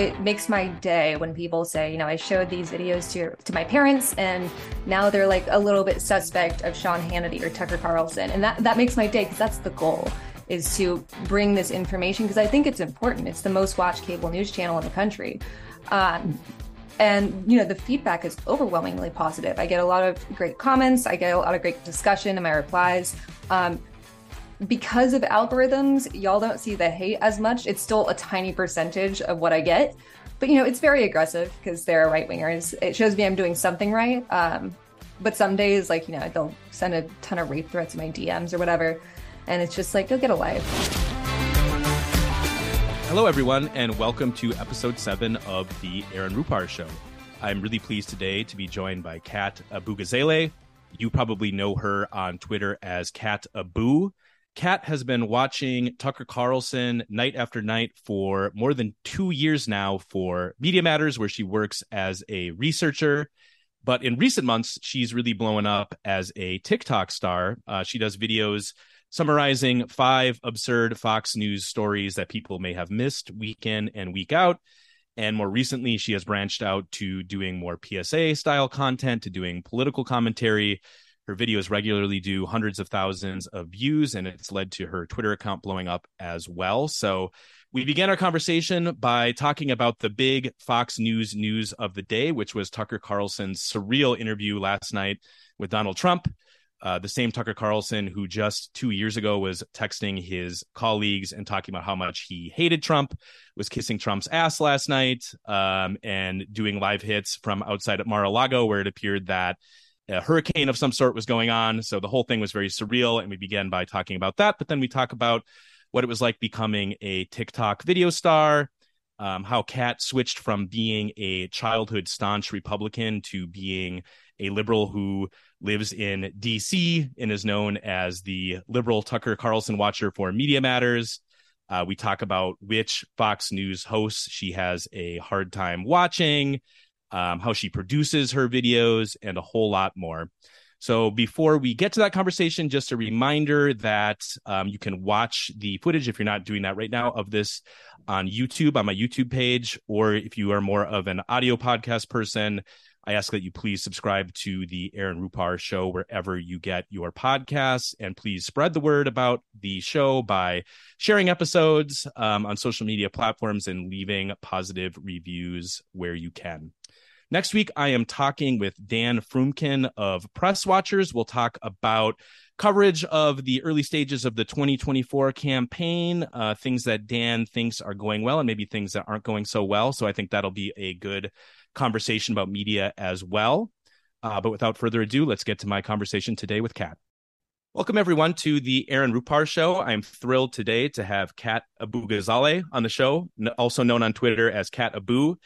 it makes my day when people say, you know, I showed these videos to to my parents and now they're like a little bit suspect of Sean Hannity or Tucker Carlson. And that that makes my day because that's the goal is to bring this information because I think it's important. It's the most watched cable news channel in the country. Um, and you know the feedback is overwhelmingly positive i get a lot of great comments i get a lot of great discussion in my replies um, because of algorithms, y'all don't see the hate as much. It's still a tiny percentage of what I get, but you know, it's very aggressive because they're right wingers. It shows me I'm doing something right. Um, but some days, like, you know, they'll send a ton of rape threats in my DMs or whatever. And it's just like, go get a life. Hello, everyone, and welcome to episode seven of the Aaron Rupar Show. I'm really pleased today to be joined by Kat Abughazaleh. You probably know her on Twitter as Kat Abu. Kat has been watching Tucker Carlson night after night for more than two years now for Media Matters, where she works as a researcher. But in recent months, she's really blown up as a TikTok star. Uh, she does videos summarizing five absurd Fox News stories that people may have missed week in and week out. And more recently, she has branched out to doing more PSA style content, to doing political commentary, her videos regularly do hundreds of thousands of views, and it's led to her Twitter account blowing up as well. So we began our conversation by talking about the big Fox News news of the day, which was Tucker Carlson's surreal interview last night with Donald Trump. Uh, the same Tucker Carlson who just two years ago was texting his colleagues and talking about how much he hated Trump, was kissing Trump's ass last night, um, and doing live hits from outside at Mar-a-Lago, where it appeared that a hurricane of some sort was going on. So the whole thing was very surreal. And we began by talking about that. But then we talk about what it was like becoming a TikTok video star, um, how Kat switched from being a childhood staunch Republican to being a liberal who lives in DC and is known as the liberal Tucker Carlson watcher for Media Matters. Uh, we talk about which Fox News hosts she has a hard time watching um, how she produces her videos, and a whole lot more. So before we get to that conversation, just a reminder that um, you can watch the footage if you're not doing that right now of this on YouTube on my YouTube page, or if you are more of an audio podcast person, I ask that you please subscribe to the Aaron Rupar show wherever you get your podcasts, and please spread the word about the show by sharing episodes um, on social media platforms and leaving positive reviews where you can. Next week, I am talking with Dan Froomkin of Press Watchers. We'll talk about coverage of the early stages of the 2024 campaign, uh, things that Dan thinks are going well, and maybe things that aren't going so well. So I think that'll be a good conversation about media as well. Uh, but without further ado, let's get to my conversation today with Kat. Welcome, everyone, to the Aaron Rupar Show. I'm thrilled today to have Kat Abughazaleh on the show, also known on Twitter as Kat Abu.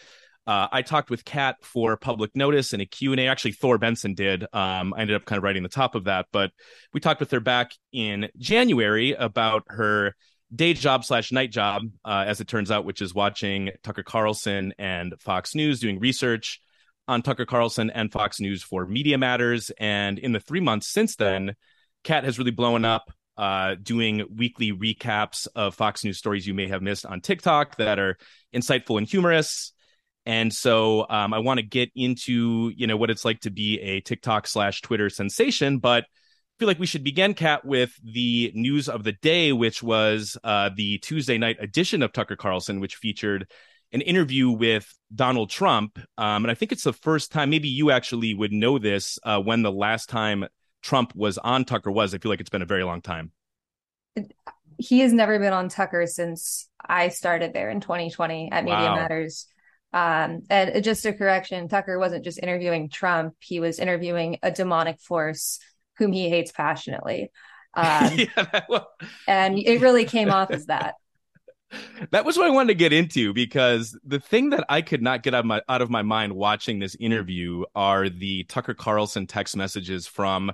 Uh, I talked with Kat for public notice and a Q&A. Actually, Thor Benson did. Um, I ended up kind of writing the top of that, but we talked with her back in January about her day job slash night job, uh, as it turns out, which is watching Tucker Carlson and Fox News doing research on Tucker Carlson and Fox News for Media Matters. And in the three months since then, Kat has really blown up uh, doing weekly recaps of Fox News stories you may have missed on TikTok that are insightful and humorous. And so um, I want to get into, you know, what it's like to be a TikTok slash Twitter sensation, but I feel like we should begin, Kat, with the news of the day, which was uh, the Tuesday night edition of Tucker Carlson, which featured an interview with Donald Trump. Um, and I think it's the first time, maybe you actually would know this, uh, when the last time Trump was on Tucker was. I feel like it's been a very long time. He has never been on Tucker since I started there in 2020 at Media wow. Matters. Um, and just a correction, Tucker wasn't just interviewing Trump; he was interviewing a demonic force whom he hates passionately. Um, yeah, was... and it really came off as that. That was what I wanted to get into because the thing that I could not get out of my out of my mind watching this interview are the Tucker Carlson text messages from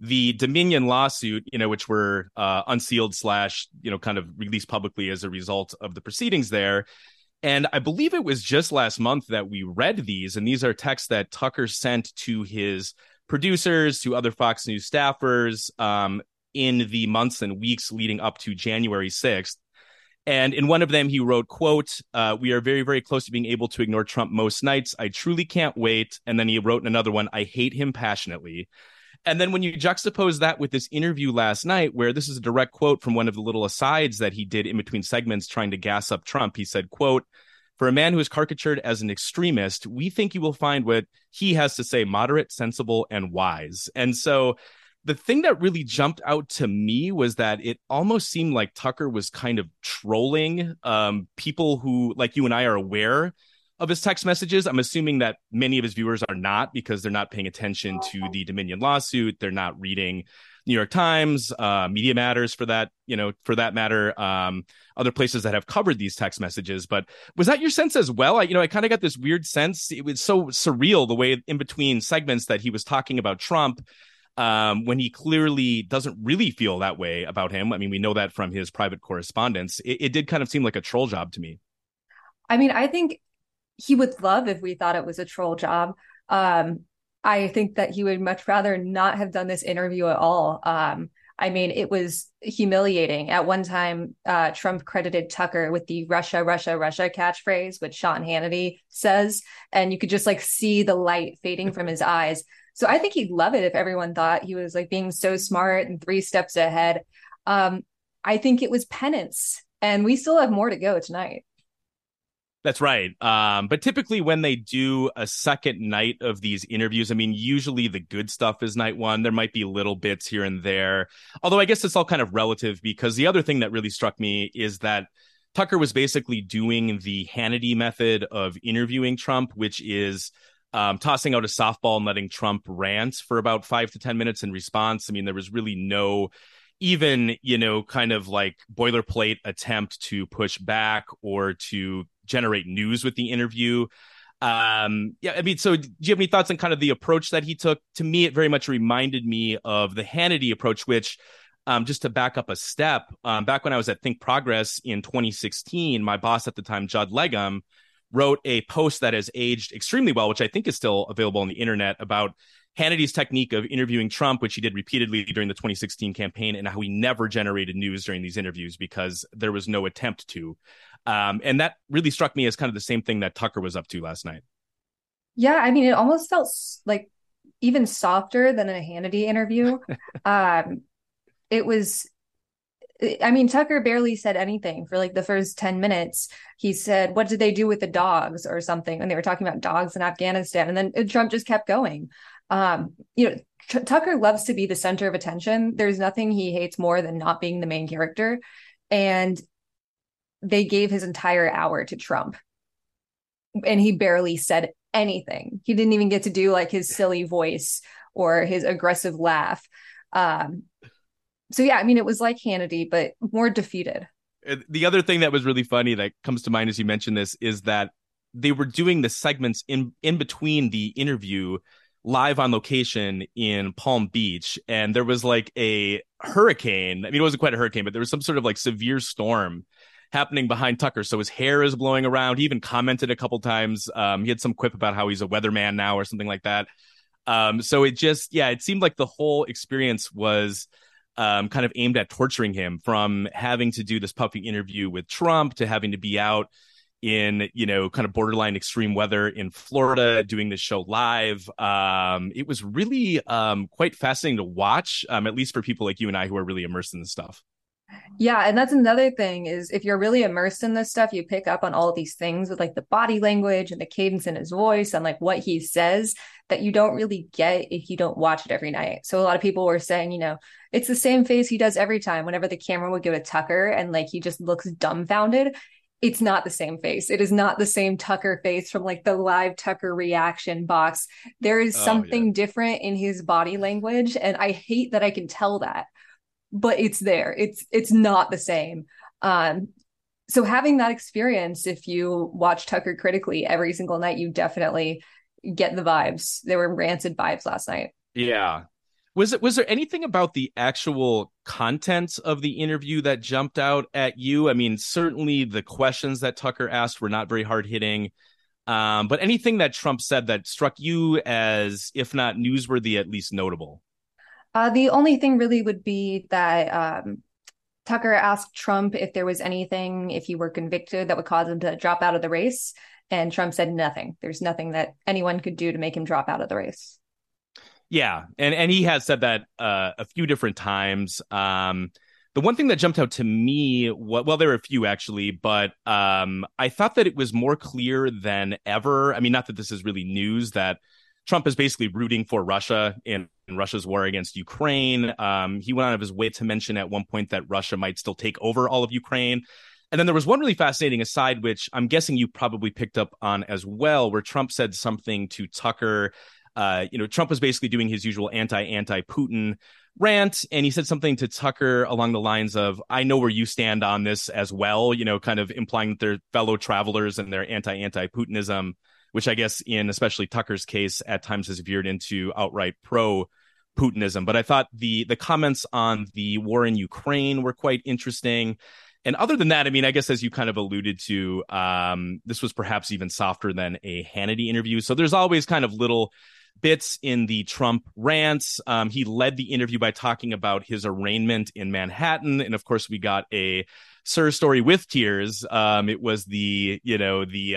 the Dominion lawsuit, you know, which were uh, unsealed slash, you know, kind of released publicly as a result of the proceedings there. And I believe it was just last month that we read these, and these are texts that Tucker sent to his producers, to other Fox News staffers um, in the months and weeks leading up to January 6th. And in one of them, he wrote, quote, uh, we are very, very close to being able to ignore Trump most nights. I truly can't wait. And then he wrote in another one, I hate him passionately. And then when you juxtapose that with this interview last night, where this is a direct quote from one of the little asides that he did in between segments trying to gas up Trump, he said, quote, for a man who is caricatured as an extremist, we think you will find what he has to say moderate, sensible, and wise. And so the thing that really jumped out to me was that it almost seemed like Tucker was kind of trolling um, people who, like you and I, are aware of his text messages. I'm assuming that many of his viewers are not because they're not paying attention to the Dominion lawsuit. They're not reading New York Times, uh, Media Matters for that, you know, for that matter, um, other places that have covered these text messages. But was that your sense as well? I, you know, I kind of got this weird sense. It was so surreal the way in between segments that he was talking about Trump um, when he clearly doesn't really feel that way about him. I mean, we know that from his private correspondence. It, it, did kind of seem like a troll job to me. I mean, I think he would love if we thought it was a troll job. Um, I think that he would much rather not have done this interview at all. Um, I mean, it was humiliating. At one time, uh, Trump credited Tucker with the Russia, Russia, Russia catchphrase, which Sean Hannity says. And you could just like see the light fading from his eyes. So I think he'd love it if everyone thought he was like being so smart and three steps ahead. Um, I think it was penance, and we still have more to go tonight. That's right. Um, but typically, when they do a second night of these interviews, I mean, usually the good stuff is night one. There might be little bits here and there. Although I guess it's all kind of relative because the other thing that really struck me is that Tucker was basically doing the Hannity method of interviewing Trump, which is um, tossing out a softball and letting Trump rant for about five to 10 minutes in response. I mean, there was really no even, you know, kind of like boilerplate attempt to push back or to generate news with the interview. Um, yeah, I mean, so do you have any thoughts on kind of the approach that he took? To me, it very much reminded me of the Hannity approach, which um, just to back up a step, um, back when I was at Think Progress in 2016, my boss at the time, Judd Legum, wrote a post that has aged extremely well, which I think is still available on the internet about Hannity's technique of interviewing Trump, which he did repeatedly during the 2016 campaign, and how he never generated news during these interviews because there was no attempt to. Um, and that really struck me as kind of the same thing that Tucker was up to last night. Yeah, I mean, it almost felt like even softer than a Hannity interview. um, it was I mean, Tucker barely said anything for like the first 10 minutes. He said, What did they do with the dogs or something? And they were talking about dogs in Afghanistan. And then Trump just kept going. Um, you know, T- Tucker loves to be the center of attention. There's nothing he hates more than not being the main character. And they gave his entire hour to Trump. And he barely said anything. He didn't even get to do like his silly voice or his aggressive laugh. Um, so yeah, I mean, it was like Hannity, but more defeated. The other thing that was really funny that comes to mind as you mentioned this is that they were doing the segments in in between the interview live on location in Palm Beach, and there was like a hurricane. I mean, it wasn't quite a hurricane, but there was some sort of like severe storm happening behind Tucker. So his hair is blowing around. He even commented a couple times. Um, he had some quip about how he's a weatherman now or something like that. Um, so it just, yeah, it seemed like the whole experience was um, kind of aimed at torturing him from having to do this puppy interview with Trump to having to be out in you know kind of borderline extreme weather in Florida doing this show live. Um, it was really um, quite fascinating to watch, um, at least for people like you and I who are really immersed in this stuff. Yeah, and that's another thing is if you're really immersed in this stuff, you pick up on all these things with like the body language and the cadence in his voice and like what he says that you don't really get if you don't watch it every night. So a lot of people were saying, you know, it's the same face he does every time whenever the camera would go to Tucker and like he just looks dumbfounded. It's not the same face. It is not the same Tucker face from like the live Tucker reaction box. There is something oh, yeah. different in his body language. And I hate that I can tell that but it's there. It's it's not the same. Um, so having that experience, if you watch Tucker critically every single night, you definitely get the vibes. There were rancid vibes last night. Yeah. Was it was there anything about the actual content of the interview that jumped out at you? I mean, certainly the questions that Tucker asked were not very hard hitting. Um, but anything that Trump said that struck you as, if not newsworthy, at least notable? Uh, the only thing really would be that um, Tucker asked Trump if there was anything, if he were convicted, that would cause him to drop out of the race. And Trump said nothing. There's nothing that anyone could do to make him drop out of the race. Yeah, and and he has said that uh, a few different times. Um, the one thing that jumped out to me, well, well there were a few actually, but um, I thought that it was more clear than ever. I mean, not that this is really news that Trump is basically rooting for Russia in, Russia's war against Ukraine. Um, he went out of his way to mention at one point that Russia might still take over all of Ukraine. And then there was one really fascinating aside, which I'm guessing you probably picked up on as well, where Trump said something to Tucker uh, you know, Trump was basically doing his usual anti anti Putin rant, and he said something to Tucker along the lines of, "I know where you stand on this as well," you know, kind of implying that they're fellow travelers and their anti anti Putinism, which I guess in especially Tucker's case at times has veered into outright pro Putinism. But I thought the the comments on the war in Ukraine were quite interesting. And other than that, I mean, I guess as you kind of alluded to, um, this was perhaps even softer than a Hannity interview. So there's always kind of little bits in the Trump rants. Um, he led the interview by talking about his arraignment in Manhattan, and of course, we got a Sir story with tears. Um, it was the you know the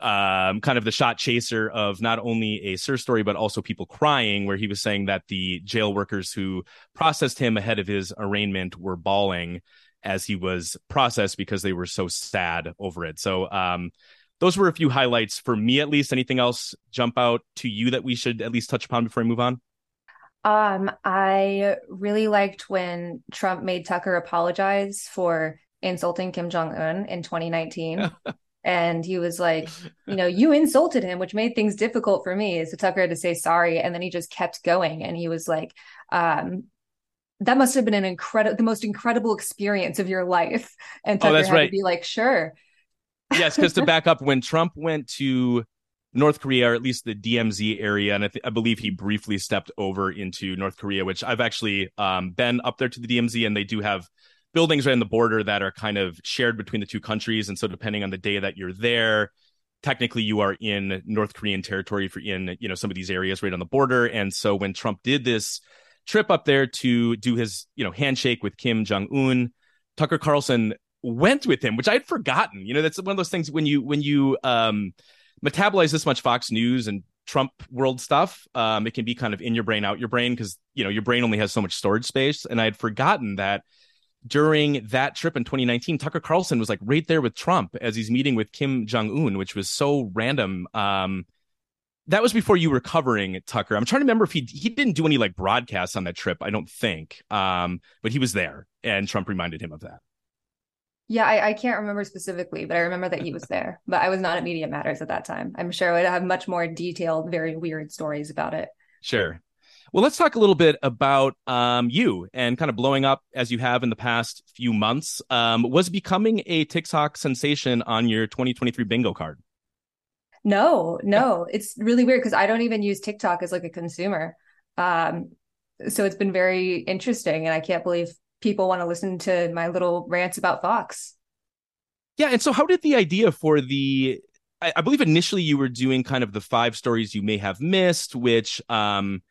um, kind of the shot chaser of not only a sir story but also people crying, where he was saying that the jail workers who processed him ahead of his arraignment were bawling as he was processed because they were so sad over it. So um, those were a few highlights for me, at least. Anything else jump out to you that we should at least touch upon before we move on? Um, I really liked when Trump made Tucker apologize for insulting Kim Jong Un in 2019. and he was like, you know, you insulted him, which made things difficult for me. So Tucker had to say sorry, and then he just kept going, and he was like, um, that must have been an incredible, the most incredible experience of your life. And oh, Tucker oh, had right. to be like, sure yes, because to back up, when Trump went to North Korea, or at least the DMZ area, and I, th- I, believe he briefly stepped over into North Korea, which I've actually um, been up there to the DMZ, and they do have buildings right on the border that are kind of shared between the two countries. And so, depending on the day that you're there, technically you are in North Korean territory for in you know some of these areas right on the border. And so, when Trump did this trip up there to do his you know handshake with Kim Jong Un, Tucker Carlson went with him, which I had forgotten. You know, that's one of those things when you when you um, metabolize this much Fox News and Trump world stuff, um, it can be kind of in your brain, out your brain, because you know your brain only has so much storage space. And I had forgotten that during that trip in 2019, Tucker Carlson was like right there with Trump as he's meeting with Kim Jong Un, which was so random. Um, that was before you were covering Tucker. I'm trying to remember if he he didn't do any like broadcasts on that trip. I don't think, um, but he was there, and Trump reminded him of that. Yeah, I, I, can't remember specifically, but I remember that he was there. But I was not at Media Matters at that time. I'm sure I would have much more detailed, very weird stories about it. Sure. Well, let's talk a little bit about um, you and kind of blowing up as you have in the past few months. Um, was becoming a TikTok sensation on your 2023 bingo card? No, no. It's really weird because I don't even use TikTok as like a consumer. Um, so it's been very interesting, and I can't believe people want to listen to my little rants about Fox. Yeah. And so, how did the idea for the, I, I believe initially you were doing kind of the five stories you may have missed, which, um,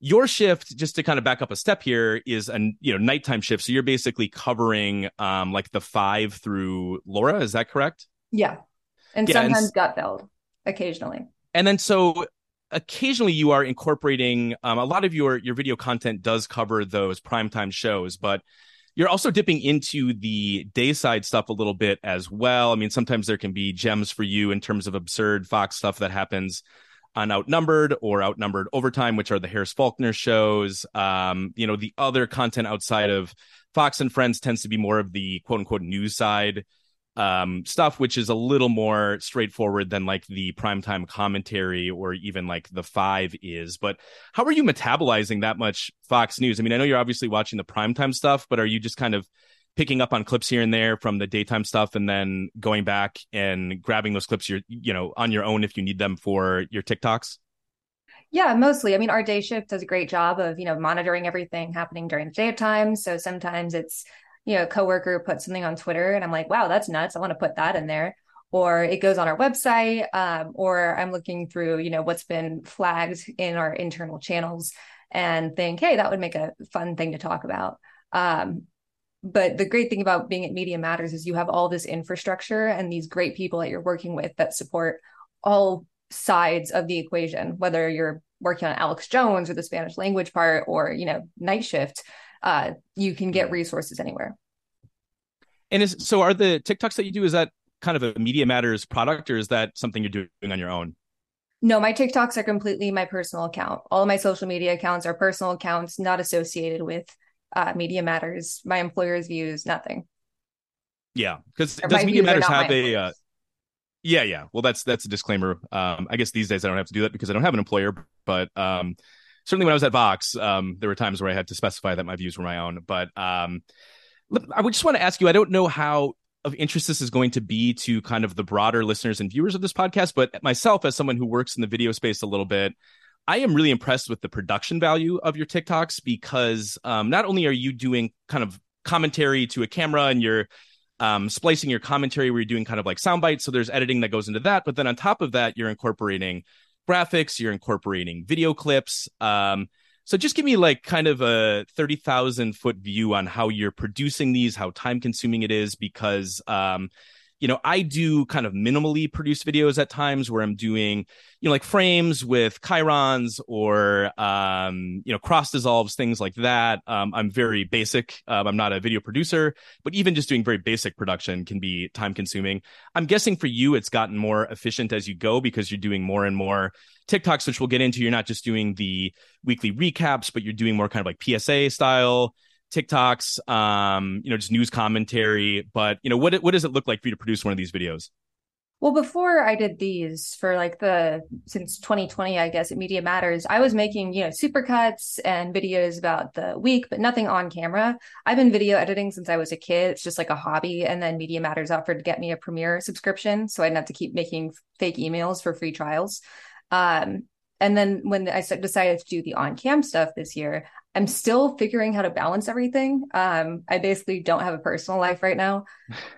your shift just to kind of back up a step here is a you know nighttime shift. So you're basically covering um like the five through laura is that correct? Yeah. And yeah, sometimes and, gutfeld occasionally. And then so occasionally you are incorporating um, a lot of your your video content does cover those primetime shows but you're also dipping into the dayside stuff a little bit as well. I mean sometimes there can be gems for you in terms of absurd fox stuff that happens on outnumbered or outnumbered overtime which are the harris faulkner shows um, you know the other content outside of fox and friends tends to be more of the quote unquote news side um, stuff, which is a little more straightforward than like the primetime commentary or even like the five is. But how are you metabolizing that much Fox News? I mean, I know you're obviously watching the primetime stuff, but are you just kind of picking up on clips here and there from the daytime stuff and then going back and grabbing those clips you're you know on your own if you need them for your TikToks? Yeah, mostly. I mean, our day shift does a great job of, you know, monitoring everything happening during the daytime. So sometimes it's you know, a coworker put something on Twitter and I'm like, wow, that's nuts. I want to put that in there. Or it goes on our website, um, or I'm looking through, you know, what's been flagged in our internal channels and think, hey, that would make a fun thing to talk about. Um, but the great thing about being at Media Matters is you have all this infrastructure and these great people that you're working with that support all sides of the equation, whether you're working on Alex Jones or the Spanish language part or, you know, night shift, uh, you can get resources anywhere. And is so are the TikToks that you do, is that kind of a Media Matters product or is that something you're doing on your own? No, my TikToks are completely my personal account. All of my social media accounts are personal accounts, not associated with uh, Media Matters, my employer's views, nothing. Yeah, because does Media Matters have a? Uh, yeah, yeah. Well, that's that's a disclaimer. Um, I guess these days I don't have to do that because I don't have an employer. But um, certainly when I was at Vox, um, there were times where I had to specify that my views were my own. But um, I would just want to ask you. I don't know how of interest this is going to be to kind of the broader listeners and viewers of this podcast, but myself as someone who works in the video space a little bit, I am really impressed with the production value of your TikToks because um, not only are you doing kind of commentary to a camera and you're um, splicing your commentary where you're doing kind of like sound bites, so there's editing that goes into that, but then on top of that, you're incorporating graphics, you're incorporating video clips. Um, so just give me like kind of a 30,000 foot view on how you're producing these, how time consuming it is, because um, you know, I do kind of minimally produce videos at times where I'm doing, you know, like frames with chyrons or, um, you know, cross dissolves, things like that. Um, I'm very basic. Um, I'm not a video producer, but even just doing very basic production can be time consuming. I'm guessing for you, it's gotten more efficient as you go because you're doing more and more TikToks, which we'll get into. You're not just doing the weekly recaps, but you're doing more kind of like PSA style TikToks, um, you know, just news commentary. But you know, what what does it look like for you to produce one of these videos? Well, before I did these for like the since 2020, I guess at Media Matters, I was making, you know, supercuts and videos about the week, but nothing on camera. I've been video editing since I was a kid. It's just like a hobby. And then Media Matters offered to get me a Premiere subscription. So I didn't have to keep making fake emails for free trials. Um, and then when I decided to do the on cam stuff this year, I'm still figuring how to balance everything. Um, I basically don't have a personal life right now.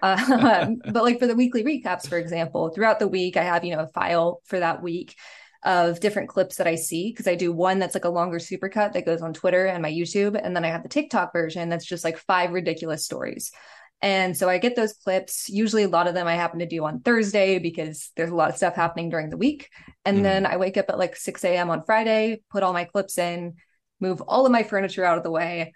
Uh, but like for the weekly recaps, for example, throughout the week, I have, you know, a file for that week of different clips that I see because I do one that's like a longer supercut that goes on Twitter and my YouTube. And then I have the TikTok version that's just like five ridiculous stories. And so I get those clips. Usually, a lot of them I happen to do on Thursday because there's a lot of stuff happening during the week. And mm. then I wake up at like 6 a.m. on Friday, put all my clips in, move all of my furniture out of the way,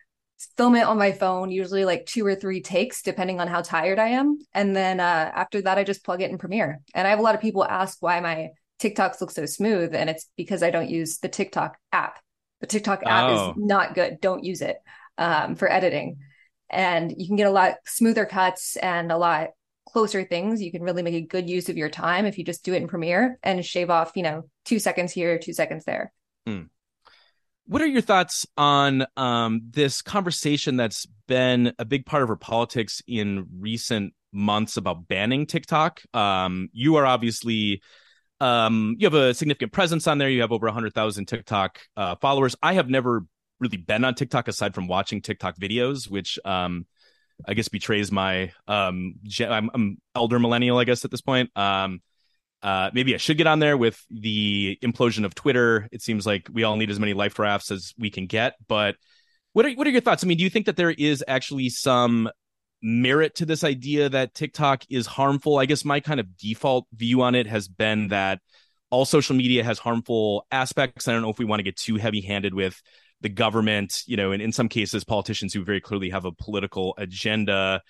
film it on my phone, usually like two or three takes, depending on how tired I am. And then uh, after that, I just plug it in Premiere. And I have a lot of people ask why my TikToks look so smooth. And it's because I don't use the TikTok app. The TikTok app oh. is not good. Don't use it um, for editing and you can get a lot smoother cuts and a lot closer things. You can really make a good use of your time if you just do it in Premiere and shave off, you know, two seconds here, two seconds there. Hmm. What are your thoughts on um, this conversation that's been a big part of our politics in recent months about banning TikTok? Um, you are obviously um, you have a significant presence on there. You have over 100,000 TikTok uh, followers. I have never really been on TikTok aside from watching TikTok videos, which um, I guess betrays my um, I'm, I'm, elder millennial, I guess at this point. Um, uh, maybe I should get on there with the implosion of Twitter. It seems like we all need as many life rafts as we can get. But what are what are your thoughts? I mean, do you think that there is actually some merit to this idea that TikTok is harmful? I guess my kind of default view on it has been that all social media has harmful aspects. I don't know if we want to get too heavy handed with the government, you know, and in some cases, politicians who very clearly have a political agenda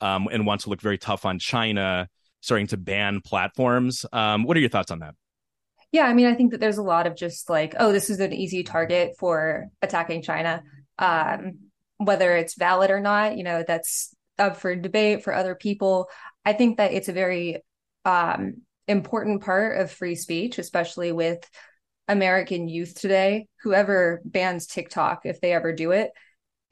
um, and want to look very tough on China starting to ban platforms. Um, what are your thoughts on that? Yeah, I mean, I think that there's a lot of just like, oh, this is an easy target for attacking China. Um, whether it's valid or not, you know, that's up for debate for other people. I think that it's a very um, important part of free speech, especially with American youth today, whoever bans TikTok, if they ever do it,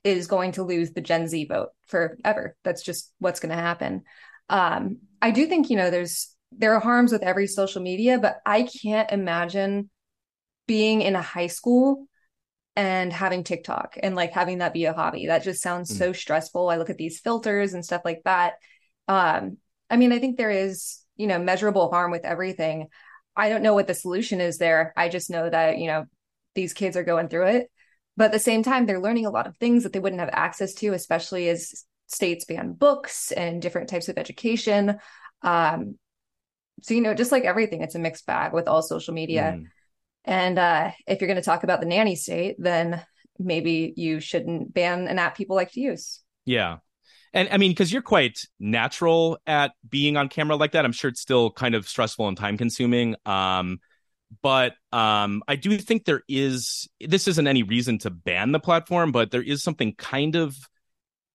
is going to lose the Gen Z vote forever. That's just what's going to happen. Um, I do think, you know, there's there are harms with every social media, but I can't imagine being in a high school and having TikTok and like having that be a hobby. That just sounds mm. so stressful. I look at these filters and stuff like that. Um, I mean, I think there is, you know, measurable harm with everything. I don't know what the solution is there. I just know that, you know, these kids are going through it. But at the same time, they're learning a lot of things that they wouldn't have access to, especially as states ban books and different types of education. Um, so you know, just like everything, it's a mixed bag with all social media. Mm. And uh, if you're going to talk about the nanny state, then maybe you shouldn't ban an app people like to use. Yeah. And I mean, because you're quite natural at being on camera like that, I'm sure it's still kind of stressful and time consuming. Um, but um, I do think there is, this isn't any reason to ban the platform, but there is something kind of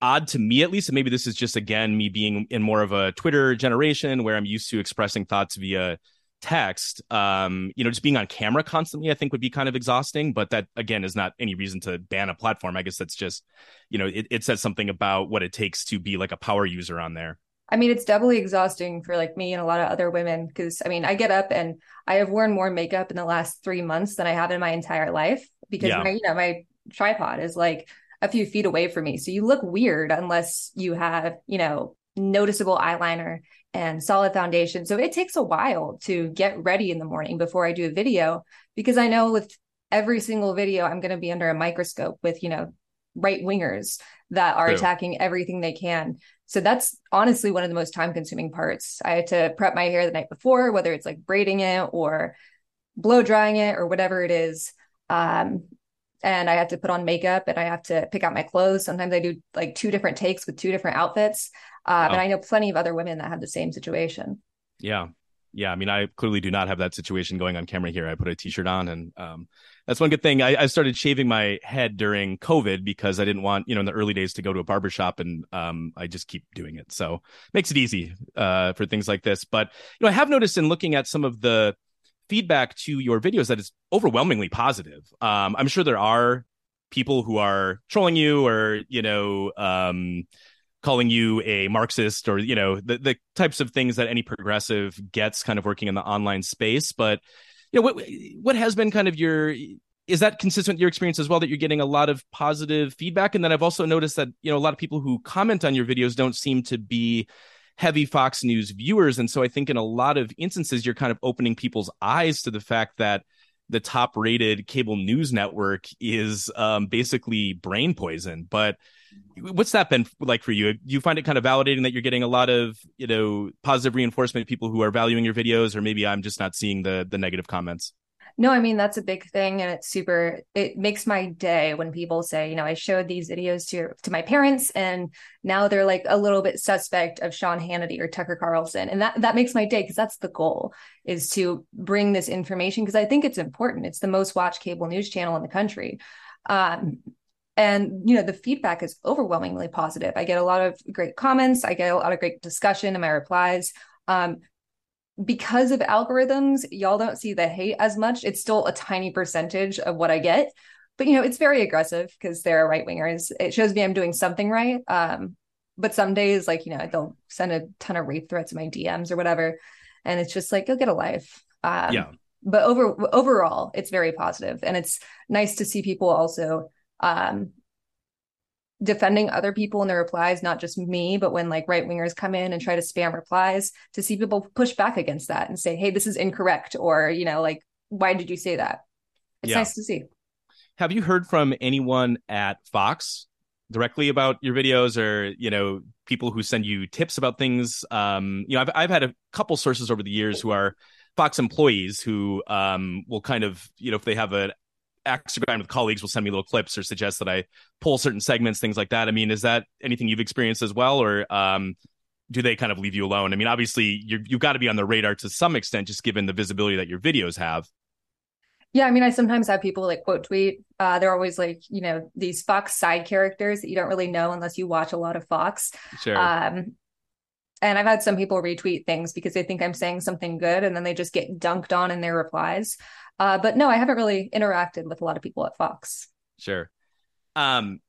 odd to me, at least. And maybe this is just, again, me being in more of a Twitter generation where I'm used to expressing thoughts via text um you know just being on camera constantly i think would be kind of exhausting but that again is not any reason to ban a platform i guess that's just you know it, it says something about what it takes to be like a power user on there i mean it's doubly exhausting for like me and a lot of other women because i mean i get up and i have worn more makeup in the last three months than i have in my entire life because yeah. my you know my tripod is like a few feet away from me so you look weird unless you have you know noticeable eyeliner and solid foundation. So it takes a while to get ready in the morning before I do a video because I know with every single video I'm going to be under a microscope with, you know, right wingers that are True. attacking everything they can. So that's honestly one of the most time consuming parts. I had to prep my hair the night before, whether it's like braiding it or blow drying it or whatever it is. Um, and I have to put on makeup and I have to pick out my clothes. Sometimes I do like two different takes with two different outfits. Uh, I know plenty of other women that have the same situation. Yeah. Yeah. I mean, I clearly do not have that situation going on camera here. I put a t shirt on and um, that's one good thing. I, I, started shaving my head during COVID because I didn't want, you know, in the early days to go to a barbershop and um, I just keep doing it. So makes it easy uh, for things like this. But, you know, I have noticed in looking at some of the feedback to your videos that is overwhelmingly positive. Um, I'm sure there are people who are trolling you or, you know, um, calling you a Marxist or, you know, the, the types of things that any progressive gets kind of working in the online space. But, you know, what, what has been kind of your, is that consistent with your experience as well that you're getting a lot of positive feedback? And then I've also noticed that, you know, a lot of people who comment on your videos don't seem to be heavy Fox News viewers. And so I think in a lot of instances, you're kind of opening people's eyes to the fact that the top rated cable news network is um, basically brain poison. But what's that been like for you? Do you find it kind of validating that you're getting a lot of, you know, positive reinforcement, people who are valuing your videos, or maybe I'm just not seeing the the negative comments? No, I mean that's a big thing and it's super it makes my day when people say, you know, I showed these videos to to my parents and now they're like a little bit suspect of Sean Hannity or Tucker Carlson. And that that makes my day because that's the goal is to bring this information because I think it's important. It's the most watched cable news channel in the country. Um, and you know the feedback is overwhelmingly positive i get a lot of great comments i get a lot of great discussion in my replies um, because of algorithms, y'all don't see the hate as much. It's still a tiny percentage of what I get, but you know, it's very aggressive because they're right wingers. It shows me I'm doing something right. Um, but some days, like, you know, they'll send a ton of rape threats in my DMs or whatever. And it's just like, you'll get a life. Um, yeah. But over overall, it's very positive, and it's nice to see people also um, defending other people in their replies, not just me, but when like right wingers come in and try to spam replies, to see people push back against that and say, hey, this is incorrect, or, you know, like, why did you say that? It's yeah. nice to see. Have you heard from anyone at Fox directly about your videos or, you know, people who send you tips about things? Um, you know, I've, I've had a couple sources over the years who are Fox employees who um, will kind of, you know, if they have an Instagram with colleagues will send me little clips or suggest that I pull certain segments, things like that. I mean, is that anything you've experienced as well, or um, do they kind of leave you alone? I mean, obviously you have got to be on the radar to some extent, just given the visibility that your videos have. Yeah, I mean, I sometimes have people like quote tweet. Uh, they're always like, you know, these Fox side characters that you don't really know unless you watch a lot of Fox. Sure. Um, and I've had some people retweet things because they think I'm saying something good, and then they just get dunked on in their replies. Uh, but no, I haven't really interacted with a lot of people at Fox. Sure. Um,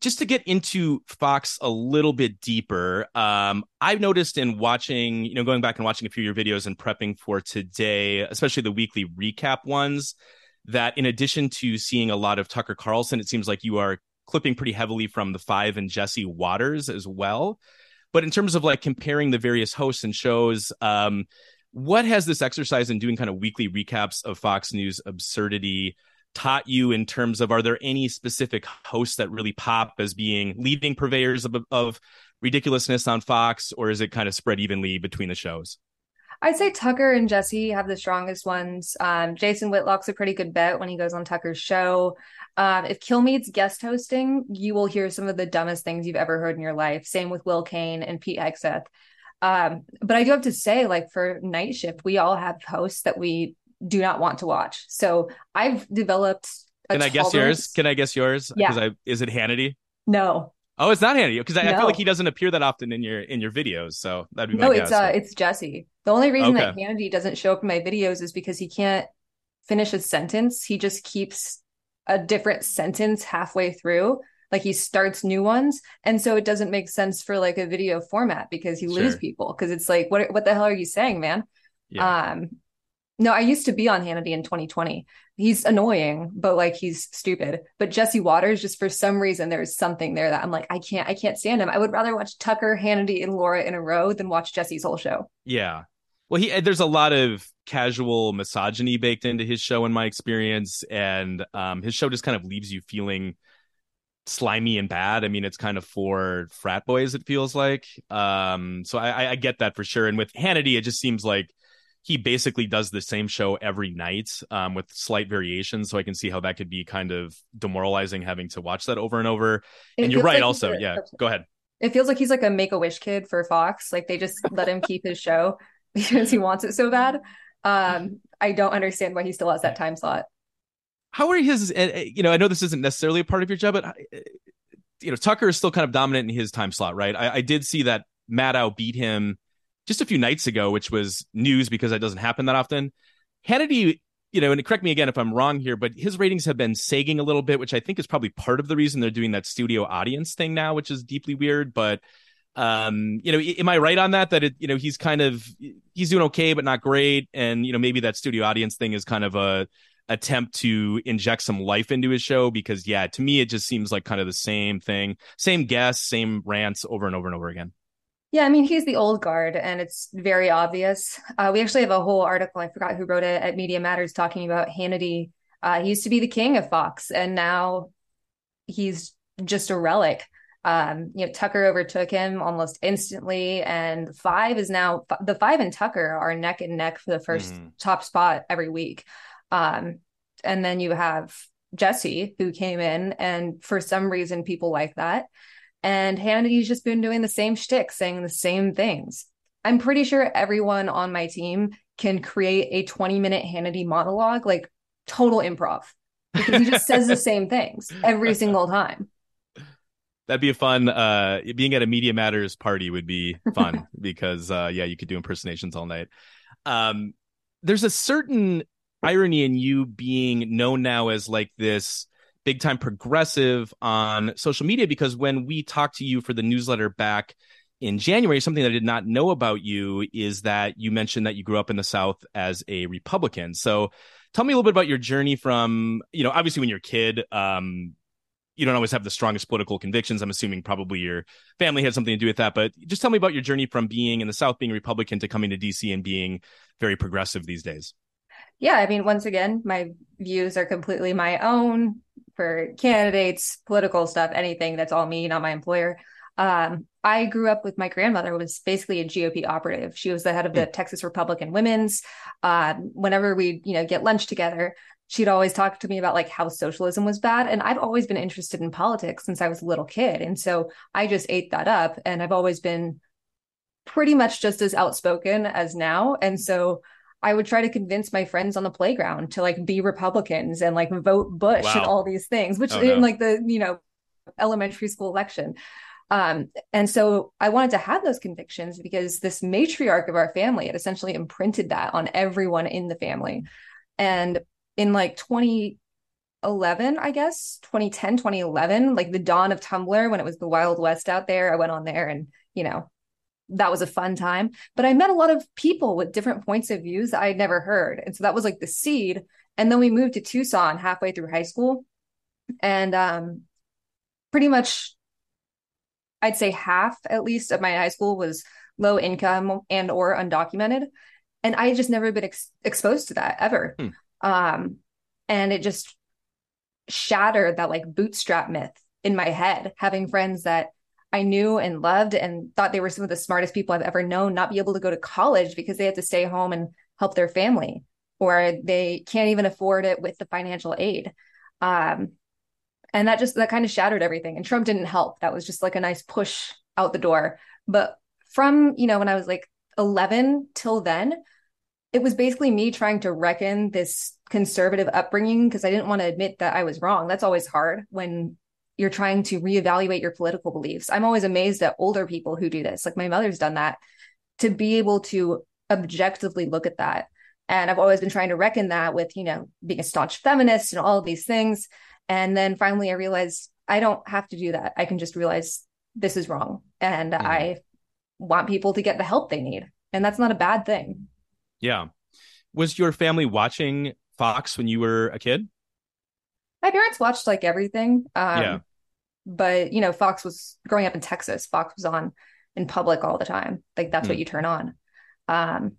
just to get into Fox a little bit deeper, um, I've noticed in watching, you know, going back and watching a few of your videos and prepping for today, especially the weekly recap ones, that in addition to seeing a lot of Tucker Carlson, it seems like you are clipping pretty heavily from the Five and Jesse Watters as well. But in terms of like comparing the various hosts and shows, um, what has this exercise in doing kind of weekly recaps of Fox News absurdity taught you in terms of are there any specific hosts that really pop as being leading purveyors of, of ridiculousness on Fox, or is it kind of spread evenly between the shows? I'd say Tucker and Jesse have the strongest ones. Um, Jason Whitlock's a pretty good bet when he goes on Tucker's show. Um, if Kilmeade's guest hosting, you will hear some of the dumbest things you've ever heard in your life. Same with Will Cain and Pete Hegseth. Um, but I do have to say, like for night shift, we all have hosts that we do not want to watch. So I've developed. Can I guess yours? Can I guess yours? Yeah. I, is it Hannity? No. Oh, it's not Hannity because I, no. I, feel like he doesn't appear that often in your in your videos. So that'd be no. it's uh, it's Jesse. The only reason okay. that Hannity doesn't show up in my videos is because he can't finish a sentence. He just keeps a different sentence halfway through. Like he starts new ones, and so it doesn't make sense for like a video format because he sure. lose people. Because it's like, what what the hell are you saying, man? Yeah. Um, no, I used to be on Hannity in 2020. He's annoying, but like he's stupid. But Jesse Watters just for some reason, there's something there that I'm like, I can't, I can't stand him. I would rather watch Tucker, Hannity, and Laura in a row than watch Jesse's whole show. Yeah. Well, he there's a lot of casual misogyny baked into his show, in my experience, and um, his show just kind of leaves you feeling slimy and bad. I mean, it's kind of for frat boys. It feels like. Um, so I, I get that for sure. And with Hannity, it just seems like he basically does the same show every night um, with slight variations. So I can see how that could be kind of demoralizing having to watch that over and over. It and you're right, like also. A, yeah, go ahead. It feels like he's like a make a wish kid for Fox. Like they just let him keep his show because he wants it so bad. Um, I don't understand why he still has that time slot. How are his, you know, I know this isn't necessarily a part of your job, but, eh, you know, Tucker is still kind of dominant in his time slot, right? I, I did see that Maddow beat him just a few nights ago, which was news because that doesn't happen that often. Hannity, you know, and correct me again if I'm wrong here, but his ratings have been sagging a little bit, which I think is probably part of the reason they're doing that studio audience thing now, which is deeply weird. But um, you know, am I right on that? That it, you know, he's kind of he's doing okay, but not great, and you know, maybe that studio audience thing is kind of a attempt to inject some life into his show because yeah to me it just seems like kind of the same thing same guests same rants over and over and over again yeah, I mean, he's the old guard, and it's very obvious. Uh, we actually have a whole article, I forgot who wrote it, at Media Matters talking about Hannity. Uh, he used to be the king of Fox, and now he's just a relic. Um, you know, Tucker overtook him almost instantly, and Five is now the Five and Tucker are neck and neck for the 1st mm-hmm. top spot every week. Um, and then you have Jesse, who came in, and for some reason, people like that. And Hannity's just been doing the same shtick, saying the same things. I'm pretty sure everyone on my team can create a 20 minute Hannity monologue, like total improv, because he just says the same things every single time. That'd be a fun. Uh, being at a Media Matters party would be fun because, uh, yeah, you could do impersonations all night. Um, there's a certain irony in you being known now as like this big time progressive on social media because when we talked to you for the newsletter back in January, something that I did not know about you is that you mentioned that you grew up in the South as a Republican. So tell me a little bit about your journey from, you know, obviously when you're a kid, um, you don't always have the strongest political convictions. I'm assuming probably your family had something to do with that. But just tell me about your journey from being in the South, being Republican, to coming to DC and being very progressive these days. Yeah, I mean, once again, my views are completely my own for candidates, political stuff, anything. That's all me, not my employer. Um, I grew up with my grandmother was basically a GOP operative. She was the head of the mm. Texas Republican Women's. Uh, whenever we, you know, get lunch together, she'd always talk to me about like how socialism was bad. And I've always been interested in politics since I was a little kid. And so I just ate that up. And I've always been pretty much just as outspoken as now. And so I would try to convince my friends on the playground to like be Republicans and like vote Bush wow. and all these things, which oh, no. in like the, you know, elementary school election. Um, and so I wanted to have those convictions because this matriarch of our family had essentially imprinted that on everyone in the family. And in like 2011, I guess, 2010, 2011, like the dawn of Tumblr, when it was the Wild West out there, I went on there and, you know, that was a fun time. But I met a lot of people with different points of views that I had never heard. And so that was like the seed. And then we moved to Tucson halfway through high school. And um, pretty much, I'd say half at least of my high school was low income and or undocumented. And I had just never been ex- exposed to that ever. Hmm. Um, and it just shattered that like bootstrap myth in my head, having friends that I knew and loved and thought they were some of the smartest people I've ever known, not be able to go to college because they had to stay home and help their family, or they can't even afford it with the financial aid. Um, and that just that kind of shattered everything. And Trump didn't help. That was just like a nice push out the door. But from you know when I was like 11 till then, it was basically me trying to reckon this conservative upbringing because I didn't want to admit that I was wrong. That's always hard when you're trying to reevaluate your political beliefs. I'm always amazed at older people who do this. Like my mother's done that to be able to objectively look at that. And I've always been trying to reckon that with, you know, being a staunch feminist and all of these things. And then finally I realized I don't have to do that. I can just realize this is wrong. And mm. I want people to get the help they need. And that's not a bad thing. Yeah. Was your family watching Fox when you were a kid? My parents watched like everything. Um, yeah. But, you know, Fox was growing up in Texas. Fox was on in public all the time. Like that's mm. what hmm. you turn on. Um,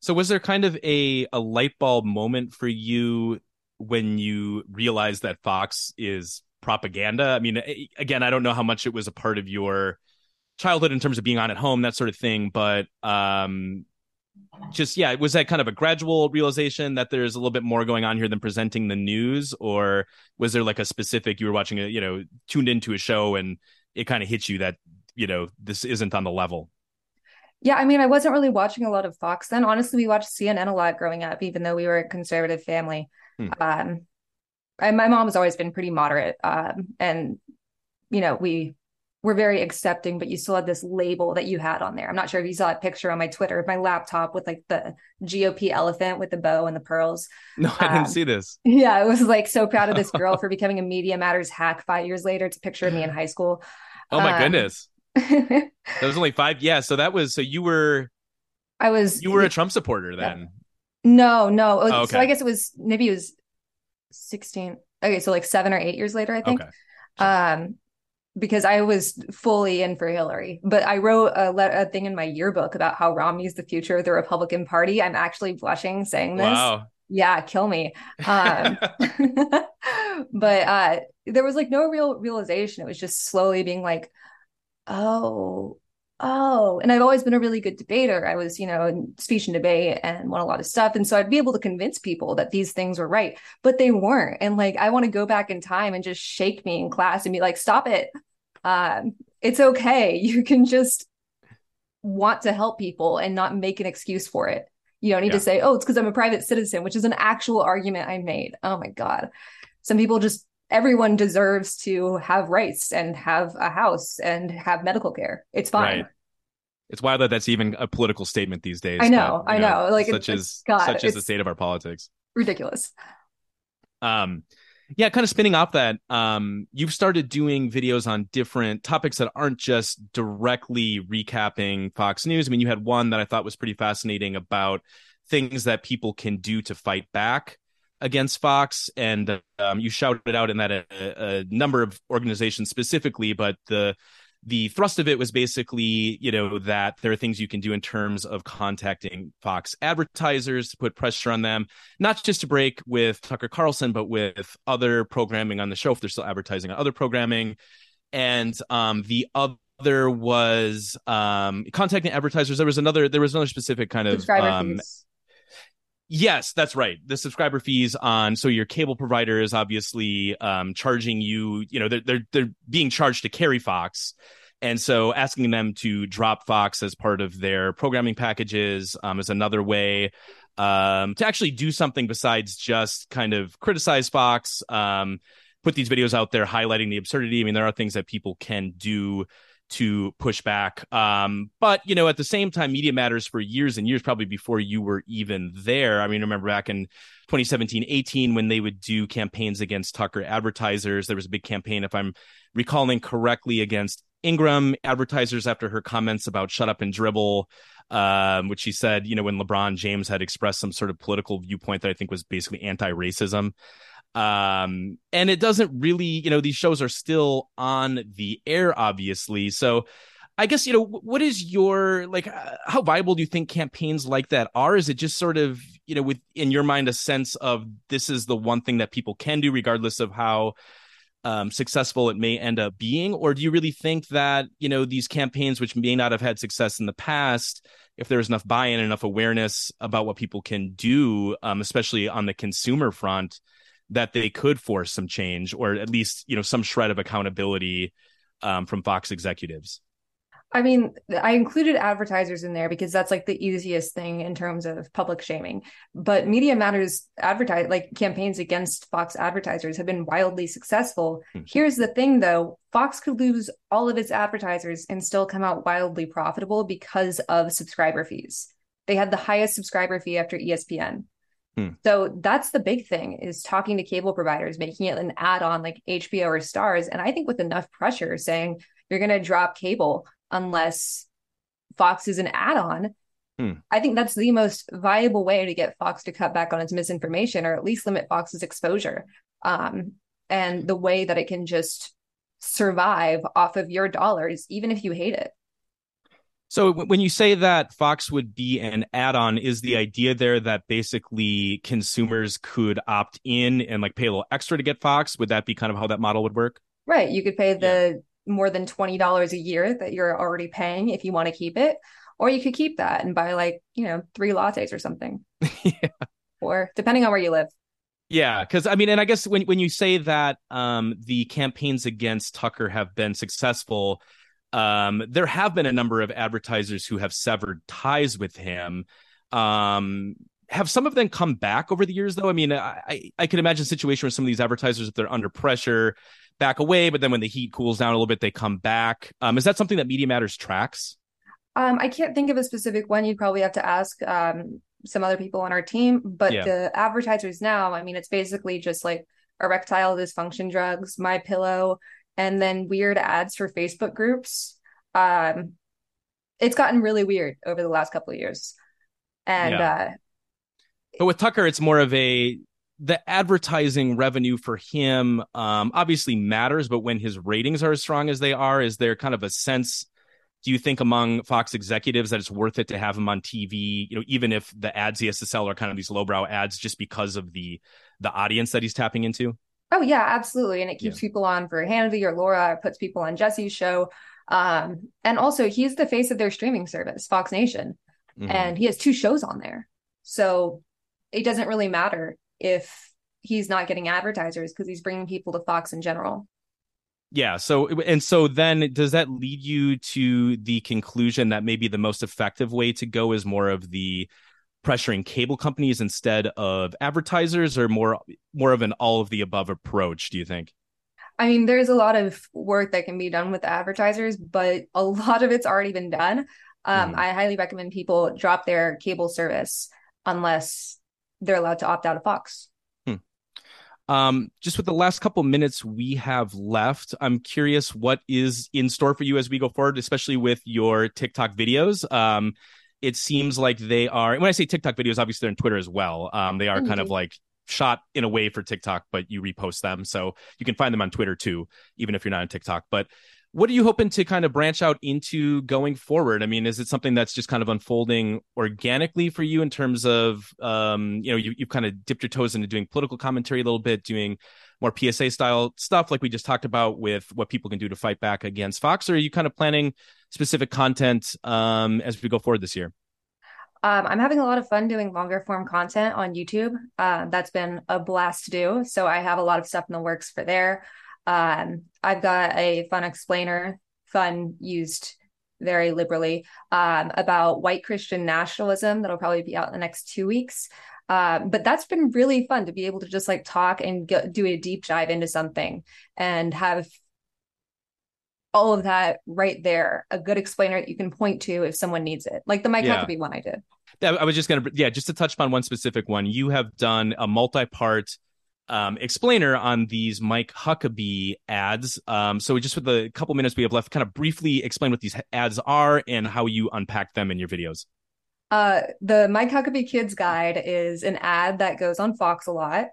so was there kind of a, a light bulb moment for you when you realized that Fox is propaganda? I mean, again, I don't know how much it was a part of your childhood in terms of being on at home, that sort of thing, but um, just yeah was that kind of a gradual realization that there's a little bit more going on here than presenting the news? Or was there like a specific you were watching a you know tuned into a show and it kind of hits you that you know this isn't on the level? Yeah i mean i wasn't really watching a lot of fox then. Honestly we watched cnn a lot growing up even though we were a conservative family. Hmm. um and my mom's always been pretty moderate um and you know we were very accepting, but you still had this label that you had on there. I'm not sure if you saw a picture on my Twitter of my laptop with like the GOP elephant with the bow and the pearls. No, I didn't um, see this. Yeah, I was like so proud of this girl for becoming a Media Matters hack five years later. It's a picture of me in high school. Oh my um, goodness. that was only five. Yeah. So that was, so you were, I was, you were a Trump supporter then. No, no. Oh, okay. So I guess it was, maybe it was 16. Okay. So like seven or eight years later, I think. Okay. Sure. Um, because I was fully in for Hillary. But I wrote a, le- a thing in my yearbook about how Romney is the future of the Republican Party. I'm actually blushing saying this. Wow. Yeah, kill me. Um, but uh, there was like no real realization. It was just slowly being like, oh, oh. And I've always been a really good debater. I was, you know, in speech and debate and won a lot of stuff. And so I'd be able to convince people that these things were right, but they weren't. And like, I want to go back in time and just shake me in class and be like, stop it um, it's okay. You can just want to help people and not make an excuse for it. You don't need yeah. to say, oh, it's because I'm a private citizen, which is an actual argument I made. Oh my God. Some people just, everyone deserves to have rights and have a house and have medical care. It's fine. Right. It's wild that that's even a political statement these days. I know, but, I know. know. Like such as God, such as the state of our politics. Ridiculous. Um, yeah kind of spinning off that um you've started doing videos on different topics that aren't just directly recapping fox news i mean you had one that i thought was pretty fascinating about things that people can do to fight back against fox and um, you shouted out in that a, a number of organizations specifically but the the thrust of it was basically, you know, that there are things you can do in terms of contacting Fox advertisers to put pressure on them, not just to break with Tucker Carlson, but with other programming on the show if they're still advertising on other programming. And um, the other was um, contacting advertisers. There was another. There was another specific kind of um, Yes, that's right. The subscriber fees on so your cable provider is obviously um, charging you. You know, they're they're they're being charged to carry Fox, and so asking them to drop Fox as part of their programming packages um, is another way um, to actually do something besides just kind of criticize Fox. Um, put these videos out there highlighting the absurdity. I mean, there are things that people can do to push back. Um, but you know, at the same time, media matters for years and years, probably before you were even there. I mean, remember back in 2017, 18, when they would do campaigns against Tucker advertisers, there was a big campaign, if I'm recalling correctly, against Ingraham advertisers after her comments about shut up and dribble. Um, which she said, you know, when LeBron James had expressed some sort of political viewpoint that I think was basically anti-racism um and it doesn't really you know these shows are still on the air obviously so i guess you know what is your like uh, how viable do you think campaigns like that are is it just sort of you know, with in your mind, a sense of this is the one thing that people can do, regardless of how um, successful it may end up being? Or do you really think that, you know, these campaigns, which may not have had success in the past, if there's enough buy-in, enough awareness about what people can do, um, especially on the consumer front, that they could force some change or at least, you know, some shred of accountability um, from Fox executives? I mean, I included advertisers in there because that's like the easiest thing in terms of public shaming. But Media Matters advertise like campaigns against Fox advertisers have been wildly successful. Mm-hmm. Here's the thing though, Fox could lose all of its advertisers and still come out wildly profitable because of subscriber fees. They had the highest subscriber fee after ESPN. Hmm. So that's the big thing is talking to cable providers, making it an add-on like HBO or Starz. And I think with enough pressure saying you're going to drop cable unless Fox is an add-on. Hmm. I think that's the most viable way to get Fox to cut back on its misinformation or at least limit Fox's exposure. Um, and the way that it can just survive off of your dollars, even if you hate it. So when you say that Fox would be an add-on, is the idea there that basically consumers could opt in and like pay a little extra to get Fox? Would that be kind of how that model would work? Right. You could pay the more than $20 a year that you're already paying if you want to keep it or you could keep that and buy like you know three lattes or something yeah. or depending on where you live yeah because i mean and i guess when, when you say that um, the campaigns against tucker have been successful um, there have been a number of advertisers who have severed ties with him um, have some of them come back over the years though i mean i i can imagine a situation where some of these advertisers if they're under pressure back away, but then when the heat cools down a little bit, they come back. Um, is that something that Media Matters tracks? Um, I can't think of a specific one. You'd probably have to ask um, some other people on our team. But yeah. the advertisers now, I mean, it's basically just like erectile dysfunction drugs, my pillow, and then weird ads for Facebook groups. Um, it's gotten really weird over the last couple of years. And yeah. uh, but with Tucker, it's more of a the advertising revenue for him um, obviously matters, but when his ratings are as strong as they are, is there kind of a sense? Do you think among Fox executives that it's worth it to have him on TV? You know, even if the ads he has to sell are kind of these lowbrow ads, just because of the the audience that he's tapping into. Oh yeah, absolutely, and it keeps yeah. people on for Hannity or Laura. It puts people on Jesse's show, um, and also he's the face of their streaming service, Fox Nation, mm-hmm. and he has two shows on there. So it doesn't really matter if he's not getting advertisers because he's bringing people to Fox in general. Yeah. So, and so then does that lead you to the conclusion that maybe the most effective way to go is more of the pressuring cable companies instead of advertisers or more, more of an all of the above approach, do you think? I mean, there's a lot of work that can be done with advertisers, but a lot of it's already been done. Um, mm. I highly recommend people drop their cable service unless they're allowed to opt out of Fox. Hmm. Um, just with the last couple minutes we have left, I'm curious what is in store for you as we go forward, especially with your TikTok videos. Um, it seems like they are. When I say TikTok videos, obviously they're on Twitter as well. Um, they are mm-hmm. kind of like shot in a way for TikTok, but you repost them, so you can find them on Twitter too, even if you're not on TikTok. But what are you hoping to kind of branch out into going forward? I mean, is it something that's just kind of unfolding organically for you in terms of, um, you know, you, you've kind of dipped your toes into doing political commentary a little bit, doing more PSA style stuff like we just talked about with what people can do to fight back against Fox? Or are you kind of planning specific content um, as we go forward this year? Um, I'm having a lot of fun doing longer form content on YouTube. Uh, that's been a blast to do. So I have a lot of stuff in the works for there. Um, I've got a fun explainer, fun used very liberally, um, about white Christian nationalism that'll probably be out in the next two weeks. Um, but that's been really fun to be able to just like talk and go, do a deep dive into something and have all of that right there, a good explainer that you can point to if someone needs it, like the Mike yeah. Huckabee one I did. I was just gonna, yeah, just to touch upon one specific one. You have done a multi-part um, explainer on these Mike Huckabee ads. Um, so just with the couple minutes we have left, kind of briefly explain what these ads are and how you unpack them in your videos. Uh, the Mike Huckabee Kids Guide is an ad that goes on Fox a lot.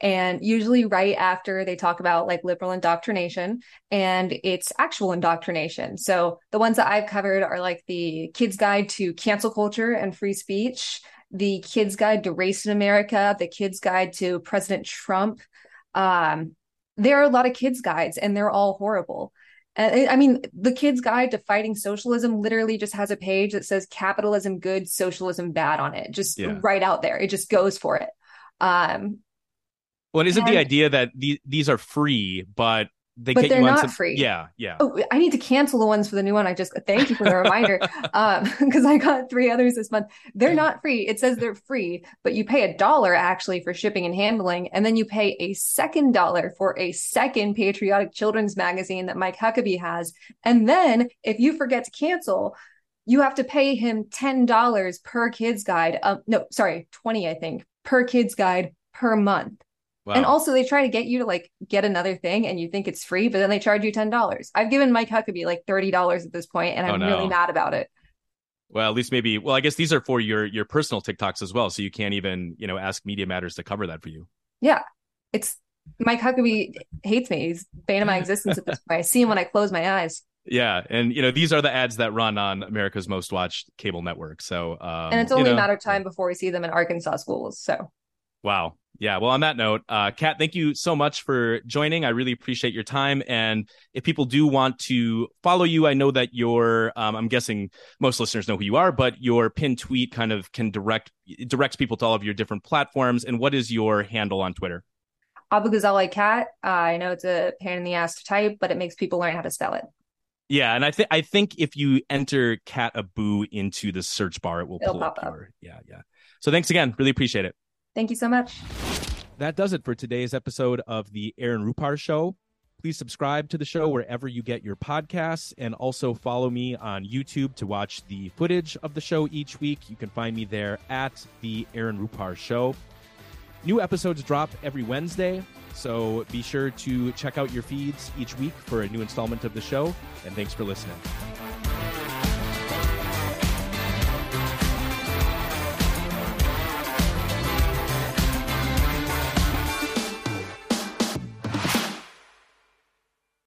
And usually, right after they talk about like liberal indoctrination, and it's actual indoctrination. So, the ones that I've covered are like the Kids Guide to Cancel Culture and Free Speech, the Kids Guide to Race in America, the Kids Guide to President Trump. Um, there are a lot of kids guides, and they're all horrible. And I mean, the Kids Guide to Fighting Socialism literally just has a page that says capitalism good, socialism bad on it, just yeah. right out there. It just goes for it. Um, well, isn't and, the idea that these these are free, but they but they're not some, free. Yeah, yeah. Oh, I need to cancel the ones for the new one. I just thank you for the reminder because um, I got three others this month. They're not free. It says they're free, but you pay a dollar actually for shipping and handling, and then you pay a second dollar for a second patriotic children's magazine that Mike Huckabee has, and then if you forget to cancel. You have to pay him ten dollars per kids guide. Um, no, sorry, twenty, I think, per kids guide per month. Wow. And also, they try to get you to like get another thing, and you think it's free, but then they charge you ten dollars. I've given Mike Huckabee like thirty dollars at this point, and I'm oh, no. really mad about it. Well, at least maybe. Well, I guess these are for your your personal TikToks as well, so you can't even you know ask Media Matters to cover that for you. Yeah, it's Mike Huckabee hates me. He's bane of my existence at this point. I see him when I close my eyes. Yeah, and you know these are the ads that run on America's most watched cable network. So, um, and it's only you know, a matter of time before we see them in Arkansas schools. So, wow, yeah. Well, on that note, uh, Kat, thank you so much for joining. I really appreciate your time. And if people do want to follow you, I know that your, um, I'm guessing most listeners know who you are, but your pin tweet kind of can direct directs people to all of your different platforms. And what is your handle on Twitter? Abughazaleh Kat. Uh, I know it's a pain in the ass to type, but it makes people learn how to spell it. Yeah, and I think I think if you enter Kat Abu into the search bar, it will It'll pull up, up your yeah, yeah. So thanks again. Really appreciate it. Thank you so much. That does it for today's episode of the Aaron Rupar Show. Please subscribe to the show wherever you get your podcasts and also follow me on YouTube to watch the footage of the show each week. You can find me there at the Aaron Rupar Show. New episodes drop every Wednesday, so be sure to check out your feeds each week for a new installment of the show. And thanks for listening.